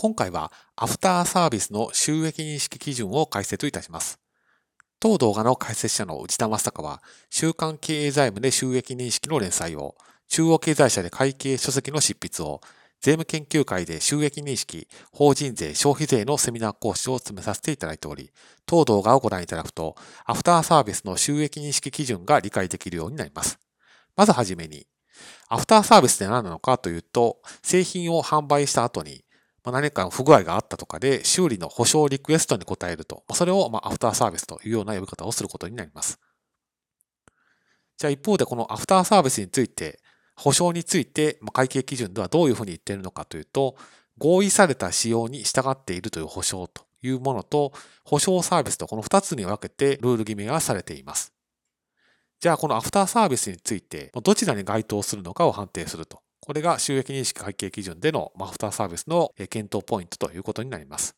今回はアフターサービスの収益認識基準を解説いたします。当動画の解説者の内田正孝は、週刊経営財務で収益認識の連載を、中央経済社で会計書籍の執筆を、税務研究会で収益認識、法人税、消費税のセミナー講師を務めさせていただいており、当動画をご覧いただくと、アフターサービスの収益認識基準が理解できるようになります。まずはじめに、アフターサービスって何なのかというと、製品を販売した後に、ま何か不具合があったとかで修理の保証リクエストに答えると、まそれをまアフターサービスというような呼び方をすることになります。じゃあ一方でこのアフターサービスについて、保証について会計基準ではどういうふうに言っているのかというと、合意された仕様に従っているという保証というものと、保証サービスとこの2つに分けてルール決めがされています。じゃあこのアフターサービスについてどちらに該当するのかを判定すると。これが収益認識会計基準でのマフターサービスの検討ポイントということになります。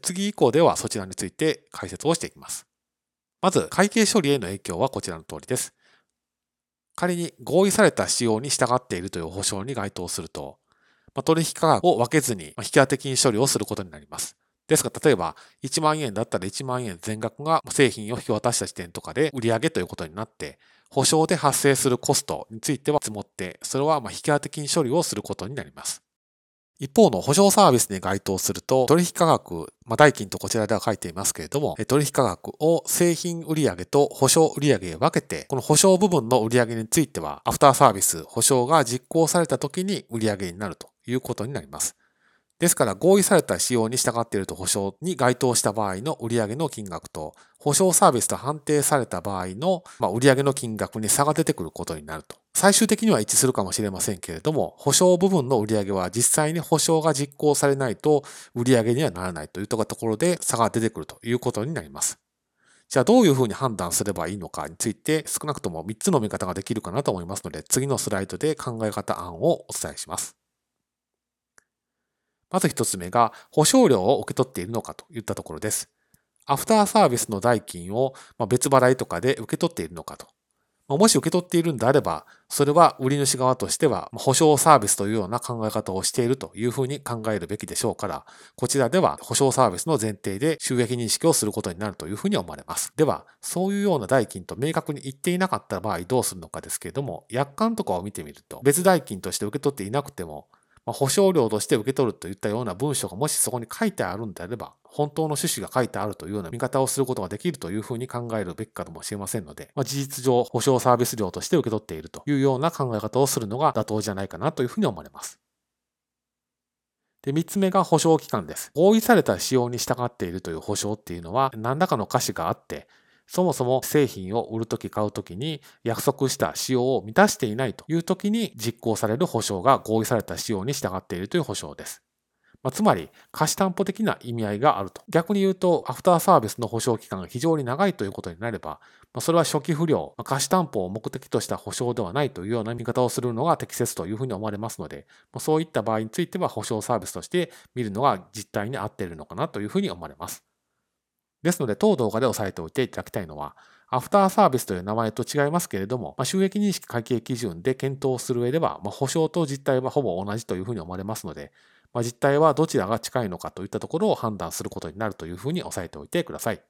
次以降ではそちらについて解説をしていきます。まず、会計処理への影響はこちらの通りです。仮に合意された仕様に従っているという保証に該当すると、取引価格を分けずに引き当て金処理をすることになります。ですが、例えば、1万円だったら1万円全額が製品を引き渡した時点とかで売り上げということになって、保証で発生するコストについては積もって、それはま引き当て金処理をすることになります。一方の保証サービスに該当すると、取引価格、まあ、代金とこちらでは書いていますけれども、取引価格を製品売上と保証売上へ分けて、この保証部分の売上については、アフターサービス、保証が実行された時に売上になるということになります。ですから合意された仕様に従っていると保証に該当した場合の売上の金額と、保証サービスと判定された場合の、ま売上の金額に差が出てくることになると。最終的には一致するかもしれませんけれども、保証部分の売上は実際に保証が実行されないと売上にはならないというところで差が出てくるということになります。じゃあどういうふうに判断すればいいのかについて少なくとも3つの見方ができるかなと思いますので、次のスライドで考え方案をお伝えします。まず一つ目が、保証料を受け取っているのかといったところです。アフターサービスの代金を別払いとかで受け取っているのかと。もし受け取っているんであれば、それは売り主側としては保証サービスというような考え方をしているというふうに考えるべきでしょうから、こちらでは保証サービスの前提で収益認識をすることになるというふうに思われます。では、そういうような代金と明確に言っていなかった場合どうするのかですけれども、約款とかを見てみると、別代金として受け取っていなくても、ま、保証料として受け取るといったような文章がもしそこに書いてあるんであれば、本当の趣旨が書いてあるというような見方をすることができるというふうに考えるべきかもしれませんので、まあ、事実上保証サービス料として受け取っているというような考え方をするのが妥当じゃないかなというふうに思われます。で、三つ目が保証期間です。合意された仕様に従っているという保証っていうのは、何らかの歌詞があって、そもそも製品を売るとき買うときに約束した仕様を満たしていないというときに実行される保証が合意された仕様に従っているという保証です。まあ、つまり、貸し担保的な意味合いがあると。逆に言うと、アフターサービスの保証期間が非常に長いということになれば、まあ、それは初期不良、まあ、貸し担保を目的とした保証ではないというような見方をするのが適切というふうに思われますので、まあ、そういった場合については保証サービスとして見るのが実態に合っているのかなというふうに思われます。ですので、当動画で押さえておいていただきたいのは、アフターサービスという名前と違いますけれども、まあ、収益認識会計基準で検討する上では、まあ、保証と実態はほぼ同じというふうに思われますので、まあ、実態はどちらが近いのかといったところを判断することになるというふうに押さえておいてください。